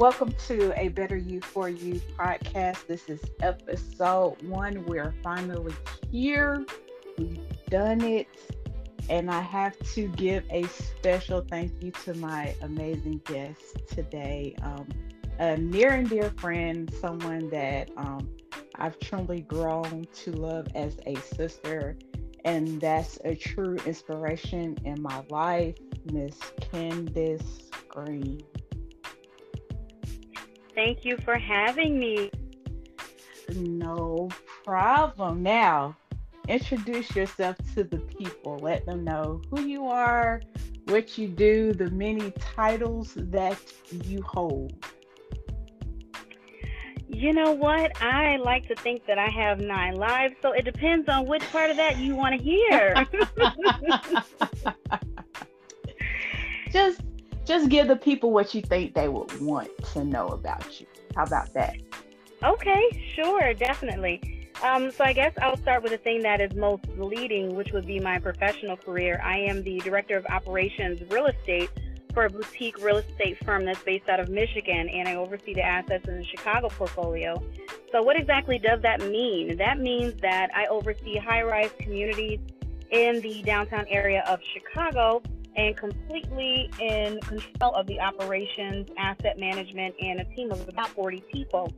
Welcome to a Better You for You podcast. This is episode one. We're finally here. We've done it. And I have to give a special thank you to my amazing guest today. Um, a near and dear friend, someone that um, I've truly grown to love as a sister. And that's a true inspiration in my life, Miss Candace Green. Thank you for having me. No problem. Now, introduce yourself to the people. Let them know who you are, what you do, the many titles that you hold. You know what? I like to think that I have nine lives, so it depends on which part of that you want to hear. just just give the people what you think they would want to know about you. How about that? Okay, sure, definitely. Um, so I guess I'll start with the thing that is most leading, which would be my professional career. I am the director of operations real estate for a boutique real estate firm that's based out of Michigan, and I oversee the assets in the Chicago portfolio. So, what exactly does that mean? That means that I oversee high rise communities in the downtown area of Chicago and completely in control of the operations, asset management, and a team of about 40 people.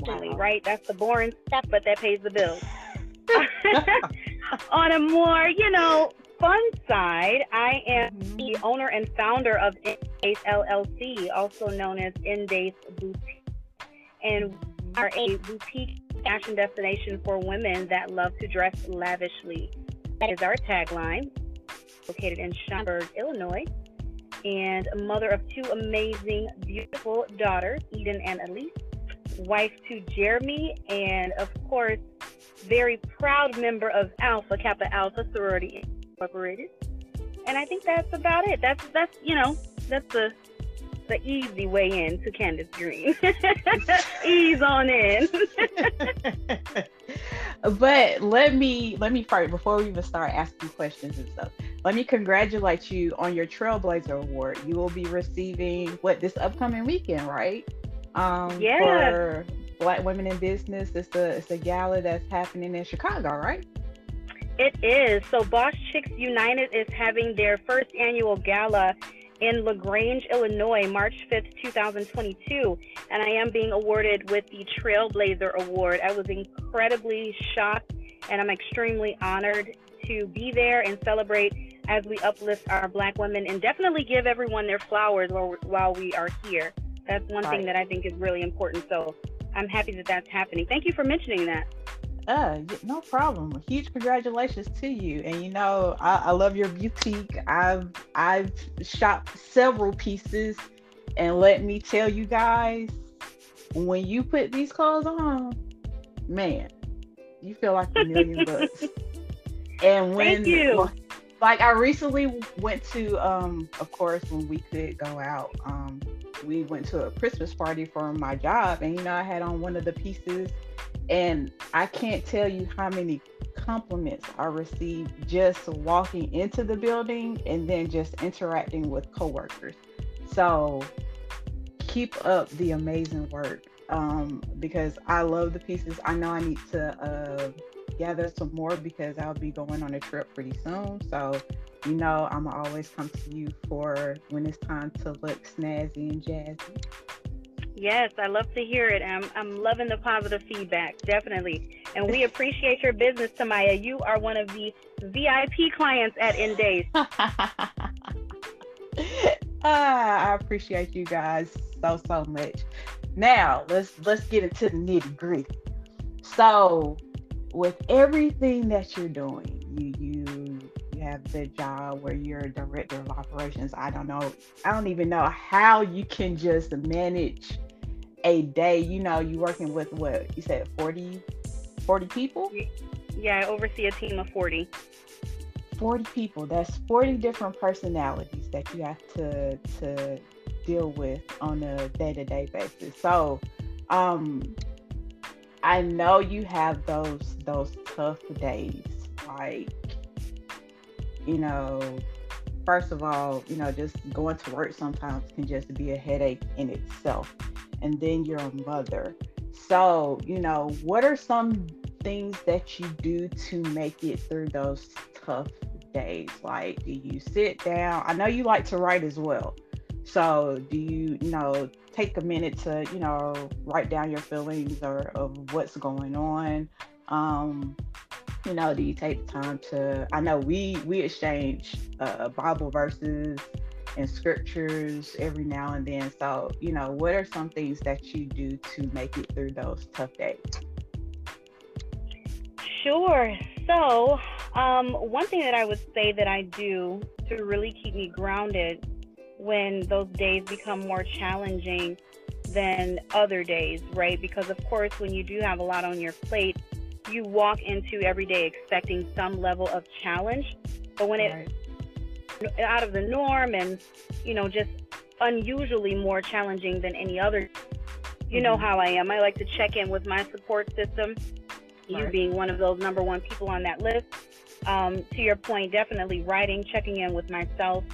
Wow. Right? That's the boring stuff, but that pays the bills. On a more, you know, fun side, I am mm-hmm. the owner and founder of Indace LLC, also known as Indace Boutique. And we are a boutique fashion destination for women that love to dress lavishly. That is our tagline located in Schaumburg, Illinois, and a mother of two amazing, beautiful daughters, Eden and Elise, wife to Jeremy, and of course, very proud member of Alpha Kappa Alpha Sorority Incorporated. And I think that's about it. That's that's you know that's the the easy way in to Candace Green. Ease on in. but let me let me first before we even start asking questions and stuff let me congratulate you on your Trailblazer Award. You will be receiving what this upcoming weekend, right? Um, yeah. For Black Women in Business, it's a it's a gala that's happening in Chicago, right? It is. So Boss Chicks United is having their first annual gala in LaGrange, Illinois, March 5th, 2022. And I am being awarded with the Trailblazer Award. I was incredibly shocked and I'm extremely honored to be there and celebrate as we uplift our black women and definitely give everyone their flowers while we are here. That's one right. thing that I think is really important. So I'm happy that that's happening. Thank you for mentioning that. Uh, no problem. Huge congratulations to you. And you know, I, I love your boutique. I've I've shopped several pieces, and let me tell you guys, when you put these clothes on, man, you feel like a million bucks. And when Thank you. like I recently went to um of course when we could go out, um we went to a Christmas party for my job and you know I had on one of the pieces and I can't tell you how many compliments I received just walking into the building and then just interacting with coworkers. So keep up the amazing work um, because I love the pieces. I know I need to uh, gather some more because I'll be going on a trip pretty soon. So, you know, I'm always come to you for when it's time to look snazzy and jazzy. Yes, I love to hear it. I'm, I'm loving the positive feedback, definitely. And we appreciate your business, Tamaya. You are one of the VIP clients at Indace. ah, I appreciate you guys so so much. Now let's let's get into the nitty gritty. So with everything that you're doing, you you you have the job where you're a director of operations. I don't know. I don't even know how you can just manage a day. You know, you working with what you said 40 40 people? Yeah, I oversee a team of 40. 40 people. That's 40 different personalities that you have to to deal with on a day-to-day basis. So, um I know you have those those tough days, like you know, first of all, you know, just going to work sometimes can just be a headache in itself. And then you're a mother. So, you know, what are some things that you do to make it through those tough days? Like, do you sit down? I know you like to write as well. So, do you, you know, take a minute to, you know, write down your feelings or of what's going on? Um, you know, do you take the time to? I know we we exchange uh, Bible verses and scriptures every now and then. So, you know, what are some things that you do to make it through those tough days? Sure. So, um, one thing that I would say that I do to really keep me grounded when those days become more challenging than other days, right? Because, of course, when you do have a lot on your plate, you walk into every day expecting some level of challenge. But when right. it's out of the norm and, you know, just unusually more challenging than any other, you mm-hmm. know how I am. I like to check in with my support system, right. you being one of those number one people on that list. Um, to your point, definitely writing, checking in with myself,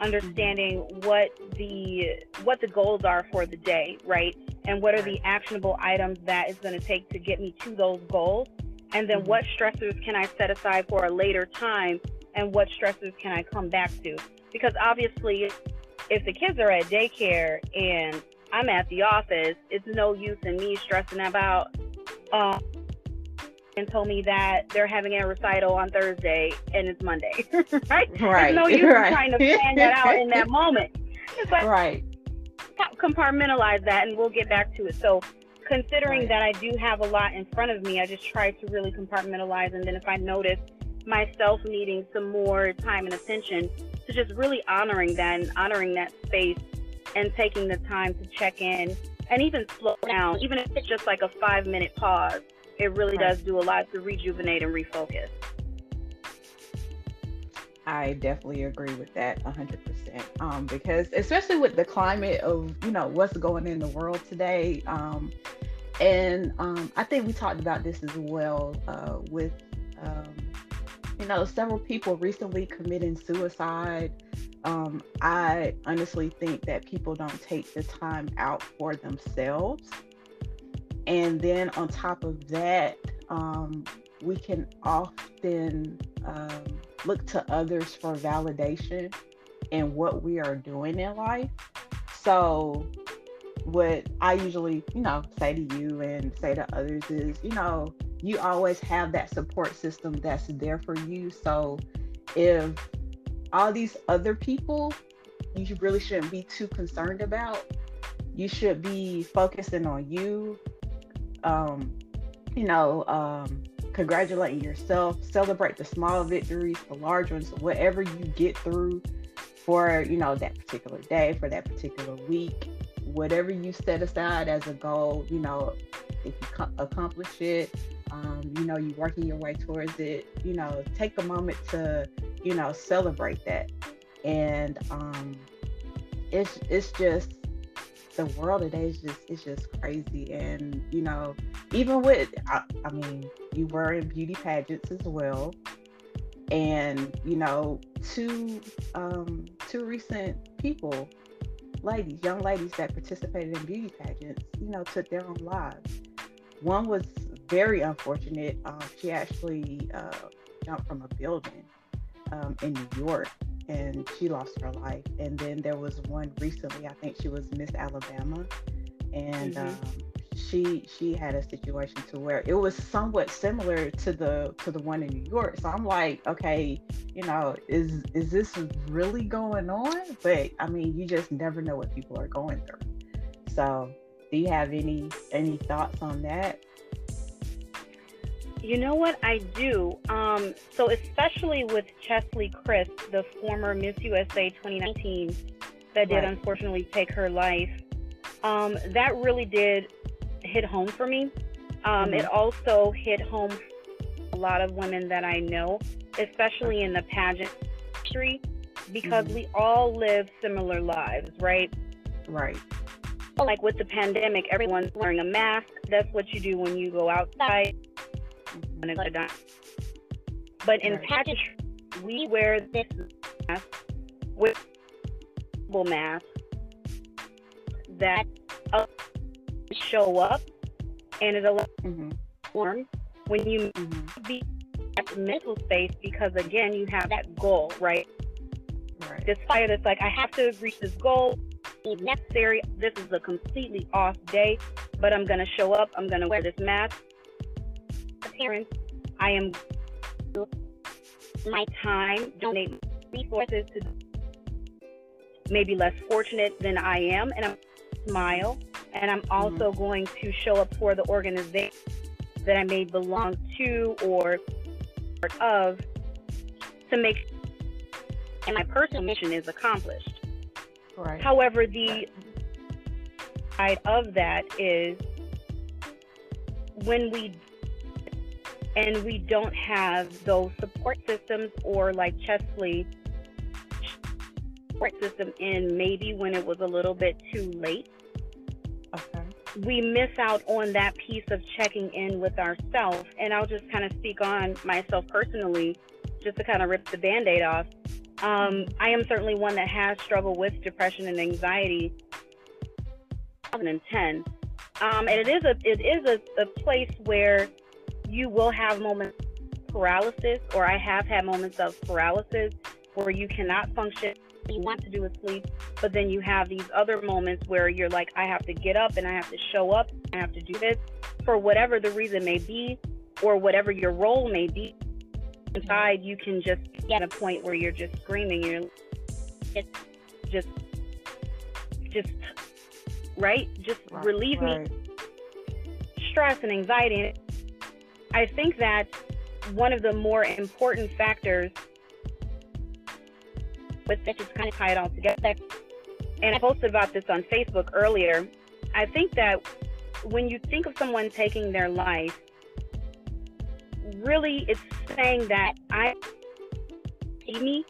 understanding what the what the goals are for the day, right? And what are the actionable items that is going to take to get me to those goals? And then mm-hmm. what stressors can I set aside for a later time and what stresses can I come back to? Because obviously if the kids are at daycare and I'm at the office, it's no use in me stressing about um, and told me that they're having a recital on Thursday and it's Monday, right? Right. There's no use right. trying to plan that out in that moment. But right. Compartmentalize that, and we'll get back to it. So, considering right. that I do have a lot in front of me, I just try to really compartmentalize, and then if I notice myself needing some more time and attention, to just really honoring that and honoring that space, and taking the time to check in and even slow down, even if it's just like a five minute pause it really right. does do a lot to rejuvenate and refocus. I definitely agree with that 100%. Um, because especially with the climate of, you know, what's going in the world today. Um, and um, I think we talked about this as well uh, with, um, you know, several people recently committing suicide. Um, I honestly think that people don't take the time out for themselves and then on top of that, um, we can often um, look to others for validation in what we are doing in life. So, what I usually, you know, say to you and say to others is, you know, you always have that support system that's there for you. So, if all these other people you really shouldn't be too concerned about, you should be focusing on you um, you know, um, congratulating yourself, celebrate the small victories, the large ones, whatever you get through for, you know, that particular day, for that particular week, whatever you set aside as a goal, you know, if you co- accomplish it, um, you know, you're working your way towards it, you know, take a moment to, you know, celebrate that. And um, it's, it's just, the world today is just it's just crazy. And you know even with I, I, mean you were in beauty pageants as well. And you know two um two recent people ladies young ladies that participated in beauty pageants you know took their own lives. One was very unfortunate um, she actually uh, jumped from a building um, in new york and she lost her life. And then there was one recently, I think she was Miss Alabama, and mm-hmm. um, she she had a situation to where it was somewhat similar to the to the one in New York. So I'm like, okay, you know, is is this really going on? But I mean, you just never know what people are going through. So, do you have any any thoughts on that? You know what I do? Um, so especially with Cheslie Kryst, the former Miss USA 2019, that did right. unfortunately take her life. Um, that really did hit home for me. Um, mm-hmm. It also hit home a lot of women that I know, especially in the pageant industry, because mm-hmm. we all live similar lives, right? Right. Like with the pandemic, everyone's wearing a mask. That's what you do when you go outside but in pageantry, we wear this mask with mask that show up and it allows mm-hmm. form when you mm-hmm. be at mental space because again you have that goal right right this fire that's like i have to reach this goal necessary this is a completely off day but i'm going to show up i'm going to wear this mask parents i am my time donate resources to maybe less fortunate than i am and i'm smile and I'm also mm-hmm. going to show up for the organization that I may belong to or part of to make and my personal mission is accomplished. Right. However, the side of that is when we and we don't have those support systems or like Cheslie support system in maybe when it was a little bit too late Okay. We miss out on that piece of checking in with ourselves. And I'll just kind of speak on myself personally, just to kind of rip the band aid off. Um, I am certainly one that has struggled with depression and anxiety. 2010, um, and it is a it is a, a place where you will have moments of paralysis, or I have had moments of paralysis where you cannot function you want to do is sleep, but then you have these other moments where you're like, I have to get up and I have to show up, I have to do this for whatever the reason may be, or whatever your role may be. Inside, you can just get a point where you're just screaming, you're just, just, just, right? Just right, relieve right. me stress and anxiety. I think that one of the more important factors but that just kind of tie it all together. And I posted about this on Facebook earlier. I think that when you think of someone taking their life, really it's saying that I see me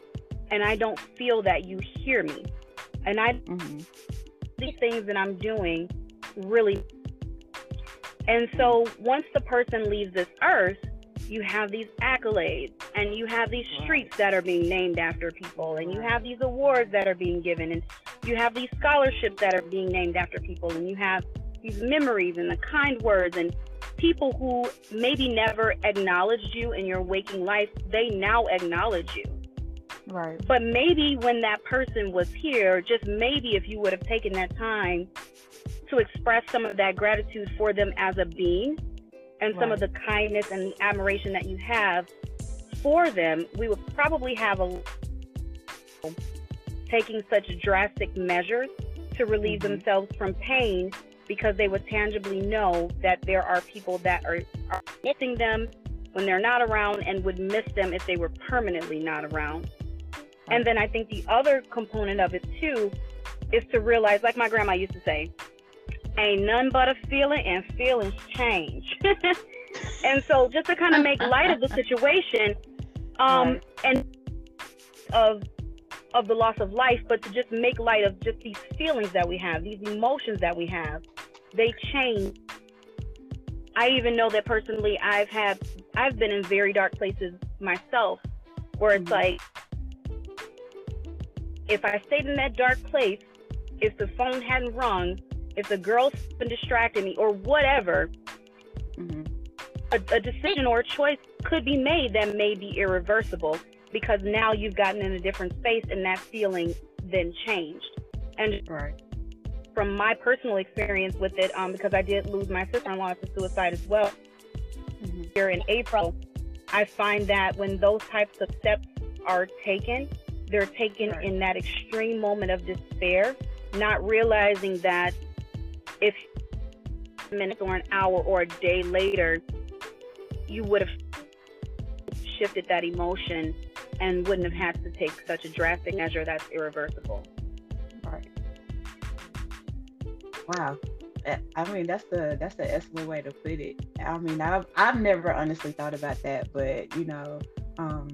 and I don't feel that you hear me. And I mm-hmm. these things that I'm doing really and so once the person leaves this earth, you have these accolades and you have these streets that are being named after people and you have these awards that are being given and you have these scholarships that are being named after people and you have these memories and the kind words and people who maybe never acknowledged you in your waking life they now acknowledge you. Right. But maybe when that person was here just maybe if you would have taken that time to express some of that gratitude for them as a being and some right. of the kindness and admiration that you have for them, we would probably have a taking such drastic measures to relieve mm-hmm. themselves from pain because they would tangibly know that there are people that are, are missing them when they're not around and would miss them if they were permanently not around. Right. And then I think the other component of it too is to realize, like my grandma used to say, ain't none but a feeling and feelings change. and so just to kind of make light of the situation, um, and of of the loss of life, but to just make light of just these feelings that we have, these emotions that we have, they change. I even know that personally, I've had, I've been in very dark places myself, where it's mm-hmm. like, if I stayed in that dark place, if the phone hadn't rung, if the girl's been distracting me or whatever, mm-hmm. a, a decision or a choice could be made that may be irreversible because now you've gotten in a different space and that feeling then changed. And right. from my personal experience with it, um, because I did lose my sister-in-law to suicide as well mm-hmm. here in April, I find that when those types of steps are taken, they're taken right. in that extreme moment of despair, not realizing that if minutes or an hour or a day later, you would have shifted that emotion and wouldn't have had to take such a drastic measure that's irreversible. Right. Wow. Eh, I mean, that's the that's the excellent way to put it. I mean, I've I've never honestly thought about that, but you know, um,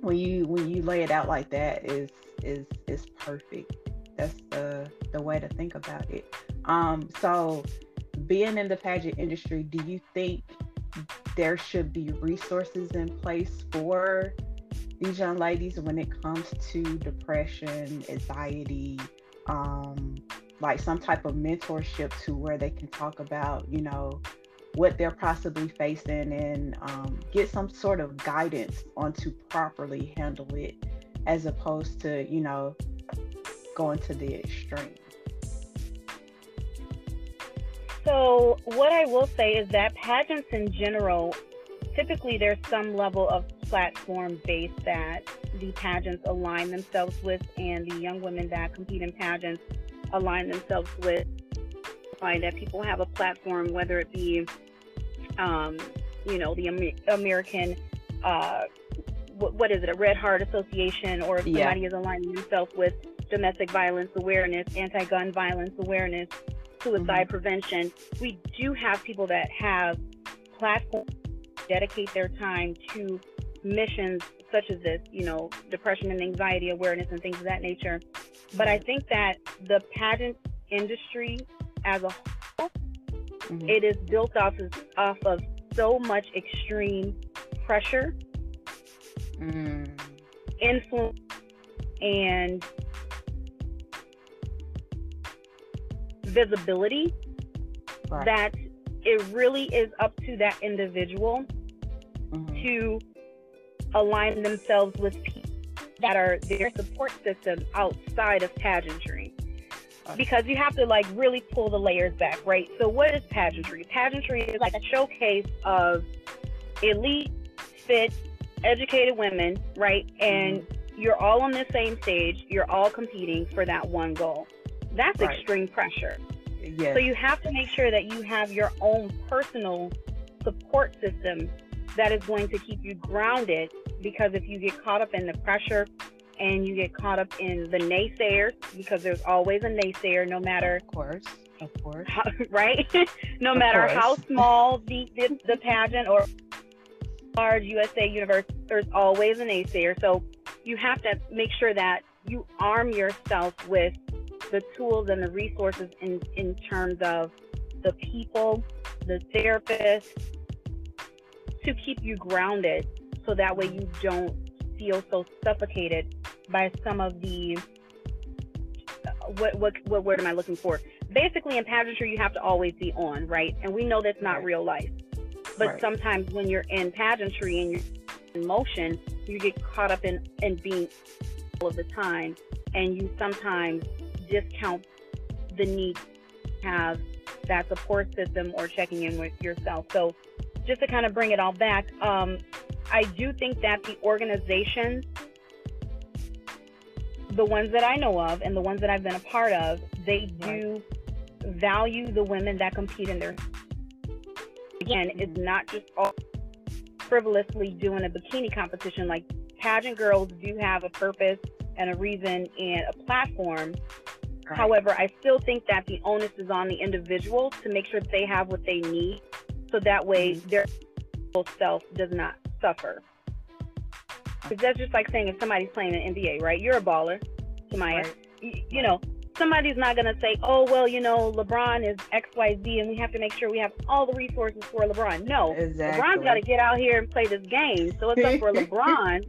when you when you lay it out like that, is is is perfect. That's the the way to think about it. Um, so being in the pageant industry, do you think there should be resources in place for these young ladies when it comes to depression, anxiety, um, like some type of mentorship to where they can talk about, you know, what they're possibly facing and um, get some sort of guidance on to properly handle it as opposed to, you know, going to the extreme. So, what I will say is that pageants in general, typically there's some level of platform base that the pageants align themselves with, and the young women that compete in pageants align themselves with. Find that people have a platform, whether it be, um, you know, the Amer- American, uh, what, what is it, a Red Heart Association, or if somebody yeah. is aligning themselves with domestic violence awareness, anti-gun violence awareness, suicide prevention. We do have people that have platforms dedicate their time to missions such as this, you know, depression and anxiety awareness and things of that nature. But I think that the pageant industry as a whole, mm-hmm. it is built off of, off of so much extreme pressure, mm. influence, and visibility right. that it really is up to that individual mm-hmm. to align themselves with people that are their support system outside of pageantry. Because you have to like really pull the layers back, right? So what is pageantry? Pageantry is like a showcase of elite, fit, educated women, right? And mm-hmm. you're all on the same stage, you're all competing for that one goal. That's right. extreme pressure. Yes. So you have to make sure that you have your own personal support system that is going to keep you grounded because if you get caught up in the pressure and you get caught up in the naysayers because there's always a naysayer no matter of course of course how, right no of matter course. how small the, the, the pageant or large usa universe there's always a naysayer so you have to make sure that you arm yourself with the tools and the resources in in terms of the people the therapists to keep you grounded so that way you don't feel so suffocated by some of the what what what word am I looking for? Basically, in pageantry, you have to always be on, right? And we know that's not right. real life. But right. sometimes when you're in pageantry and you're in motion, you get caught up in in being all of the time, and you sometimes discount the need to have that support system or checking in with yourself. So just to kind of bring it all back, um, I do think that the organizations, the ones that I know of and the ones that I've been a part of, they do value the women that compete in their. Again, it's mm-hmm. not just all frivolously doing a bikini competition. Like pageant girls do have a purpose and a reason and a platform. Right. However, I still think that the onus is on the individual to make sure that they have what they need so that way mm-hmm. their self does not suffer. Because that's just like saying if somebody's playing an NBA, right? You're a baller, Tamaya. Right. You, you know, somebody's not going to say, oh, well, you know, LeBron is XYZ and we have to make sure we have all the resources for LeBron. No, exactly. LeBron's got to get out here and play this game. So it's up for LeBron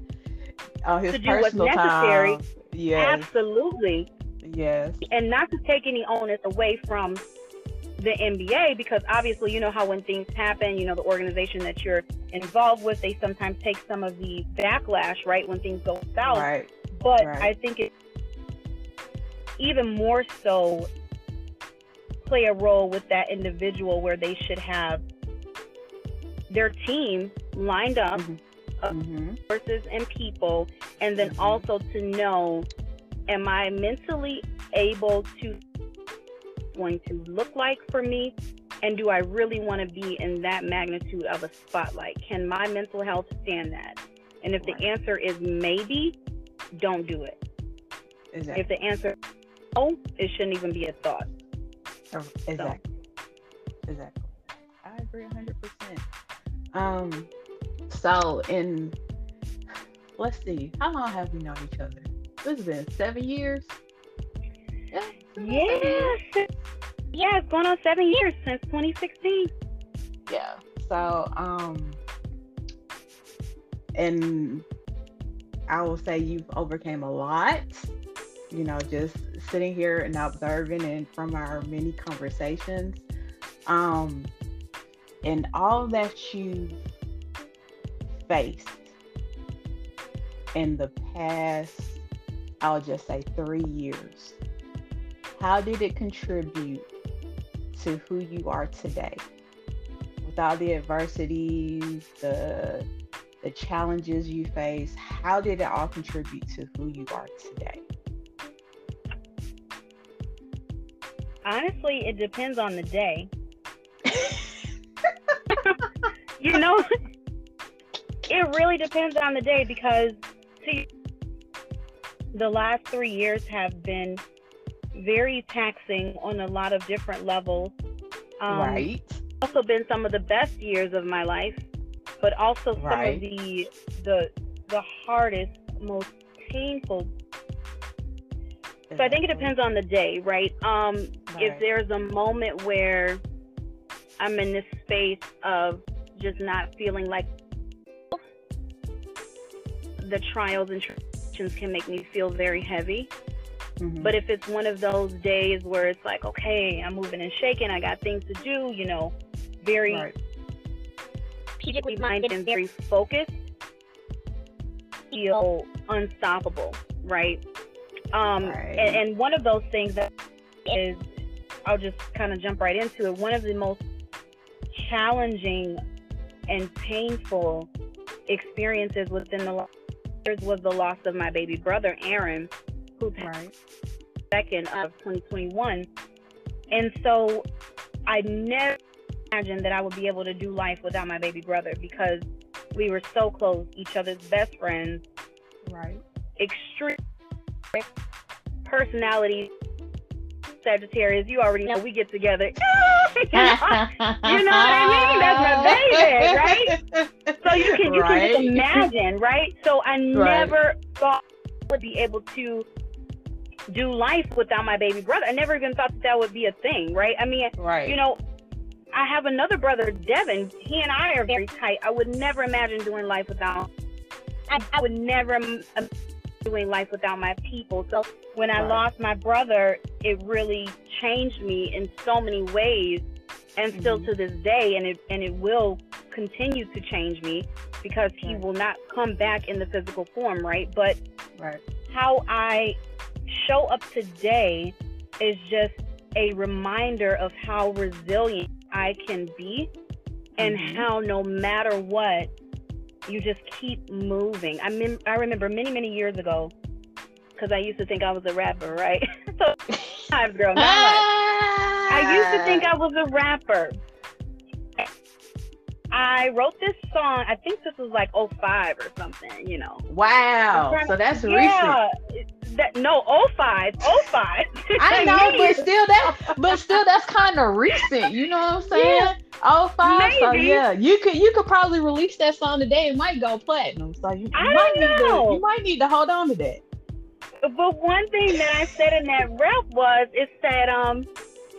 oh, to do what's necessary. Yes. Absolutely. Yes. And not to take any onus away from the NBA because obviously you know how when things happen, you know the organization that you're involved with, they sometimes take some of the backlash, right, when things go south. Right. But right. I think it even more so play a role with that individual where they should have their team lined up mm-hmm. of mm-hmm. resources and people and then mm-hmm. also to know am I mentally able to going to look like for me? And do I really want to be in that magnitude of a spotlight? Can my mental health stand that? And if right. the answer is maybe, don't do it. Exactly. If the answer is no, it shouldn't even be a thought. Oh, exactly. So. Exactly. I agree 100%. Um, so in, let's see, how long have we known each other? This has been seven years. Yeah, Yes. Yeah, it's going on seven years since 2016. Yeah. So, um, and I will say you've overcame a lot. You know, just sitting here and observing, and from our many conversations, um, and all that you faced in the past, I'll just say three years. How did it contribute to who you are today? With all the adversities, the the challenges you face, how did it all contribute to who you are today? Honestly, it depends on the day. you know, it really depends on the day because see, the last three years have been very taxing on a lot of different levels. Um, right. Also, been some of the best years of my life, but also some right. of the the the hardest, most painful. So I think it depends on the day, right? Um, right. If there's a moment where I'm in this space of just not feeling like the trials and can make me feel very heavy. Mm-hmm. But if it's one of those days where it's like, okay, I'm moving and shaking, I got things to do, you know, very right. strategically minded and very focused, feel unstoppable, right? Um, right. And, and one of those things that is, I'll just kind of jump right into it. One of the most challenging and painful experiences within the years was the loss of my baby brother, Aaron, who passed right. second of 2021. And so I never imagined that I would be able to do life without my baby brother because we were so close, each other's best friends. Right. Extreme personality Sagittarius, you already know we get together. you, know, what I mean? That's my baby, right? So you can you right. can just imagine, right? So I never right. thought I would be able to do life without my baby brother. I never even thought that, that would be a thing, right? I mean, right. you know, I have another brother, Devin. He and I are very tight. I would never imagine doing life without. I, I would never doing life without my people. So when I lost my brother, it really changed me in so many ways, and mm-hmm. still to this day, and it and it will continue to change me because he right. will not come back in the physical form, right? But right. how I show up today is just a reminder of how resilient I can be and mm-hmm. how no matter what you just keep moving. I mean, I remember many, many years ago, because I used to think I was a rapper, right? so, times, girl, not ah. I used to think I was a rapper. I wrote this song. I think this was like 05 or something, you know. Wow. So that's yeah, recent. That, no, 05. 05. I know, but still that but still that's kind of recent, you know what I'm saying? Yeah. Oh five, Maybe. so yeah, you could you could probably release that song today. It might go platinum. So you, you might need to you might need to hold on to that. But one thing that I said in that rap was it said um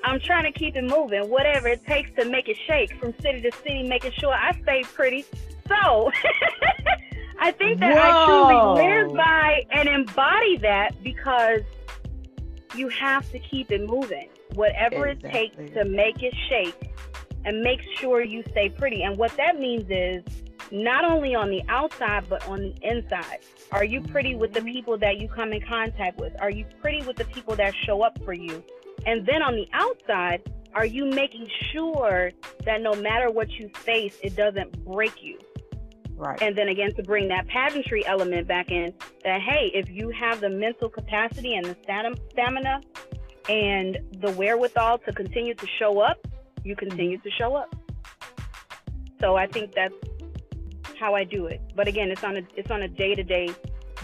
I'm trying to keep it moving, whatever it takes to make it shake from city to city, making sure I stay pretty. So I think that Whoa. I truly live by and embody that because you have to keep it moving, whatever exactly. it takes to make it shake and make sure you stay pretty. And what that means is not only on the outside, but on the inside. Are you pretty with the people that you come in contact with? Are you pretty with the people that show up for you? And then on the outside, are you making sure that no matter what you face, it doesn't break you? Right. And then again, to bring that pageantry element back in, that hey, if you have the mental capacity and the stamina and the wherewithal to continue to show up, you continue mm-hmm. to show up. So I think that's how I do it. But again, it's on a it's on a day to day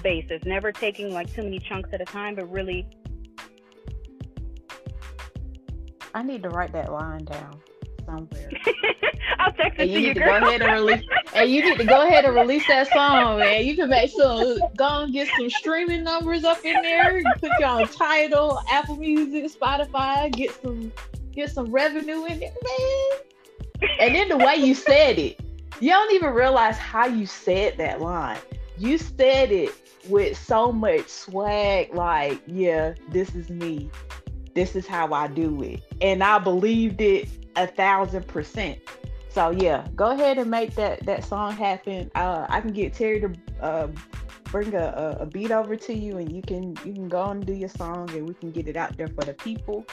basis, never taking like too many chunks at a time, but really. I need to write that line down somewhere. I'll text it you to need you, to girl. go ahead and release. and you need to go ahead and release that song, man. You can make sure go and get some streaming numbers up in there. You put your own Tidal, Apple Music, Spotify. Get some get some revenue in there, man. And then the way you said it, you don't even realize how you said that line. you said it with so much swag, like, yeah, this is me. This is how I do it. And I believed it a thousand percent. So yeah, go ahead and make that that song happen. Uh, I can get Terry to uh, bring a, a, beat over to you, and you can you can go and do your song, and we can get it out there for the people,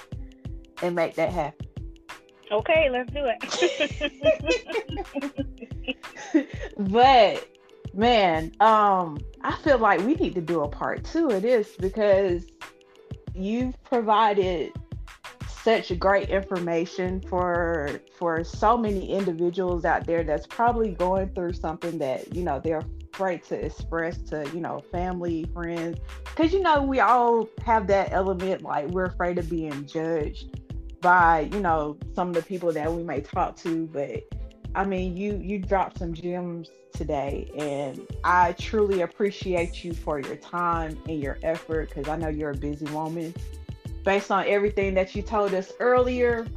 and make that happen. Okay, let's do it. but man, um, I feel like we need to do a part two of this because you've provided such great information for for so many individuals out there that's probably going through something that you know they're afraid to express to you know family friends because you know we all have that element like we're afraid of being judged by you know some of the people that we may talk to but i mean you you dropped some gems today and i truly appreciate you for your time and your effort because i know you're a busy woman. Based on everything that you told us earlier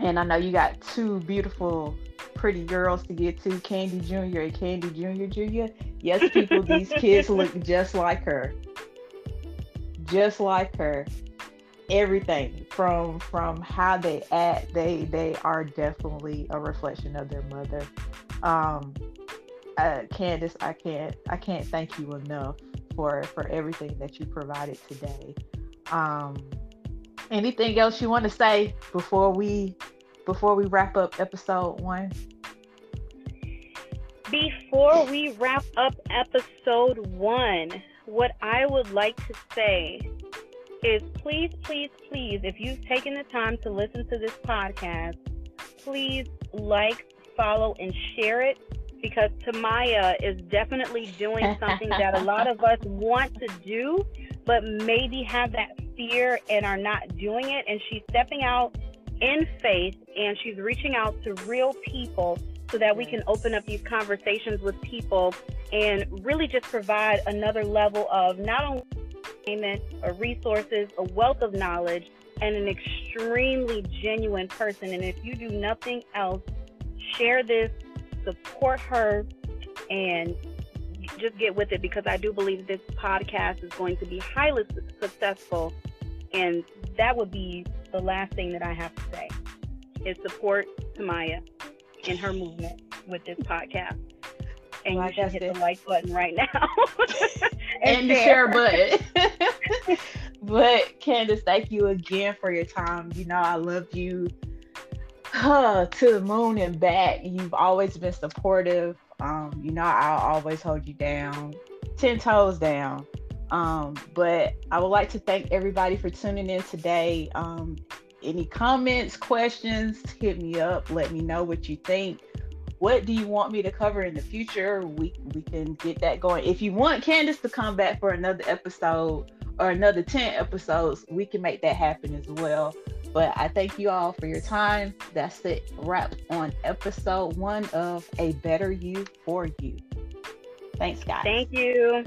and i know you got two beautiful pretty girls to get to candy junior and candy junior junior. Yes people these kids look just like her. Just like her everything from from how they act. They they are definitely a reflection of their mother. Um uh, candace i can't i can't thank you enough for for everything that you provided today. Um anything else you want to say before we before we wrap up episode one? Before we wrap up episode one what i would like to say is please, please, please, if you've taken the time to listen to this podcast, please like, follow, and share it because Tamaya is definitely doing something that a lot of us want to do, but maybe have that fear and are not doing it. And she's stepping out in faith and she's reaching out to real people so that we can open up these conversations with people and really just provide another level of not only a uh, resources, a wealth of knowledge, and an extremely genuine person. And if you do nothing else, share this, support her, and just get with it because I do believe this podcast is going to be highly successful. And that would be the last thing that I have to say is support Tamaya in her movement with this podcast. And well, you should hit it. the like button right now. and, and the share button. but Candace, thank you again for your time. You know, I love you uh, to the moon and back. You've always been supportive. Um, you know, I'll always hold you down, 10 toes down. Um, but I would like to thank everybody for tuning in today. Um, any comments, questions, hit me up. Let me know what you think what do you want me to cover in the future? We we can get that going. If you want Candace to come back for another episode or another 10 episodes, we can make that happen as well. But I thank you all for your time. That's it wrap on episode one of A Better You for You. Thanks, guys. Thank you.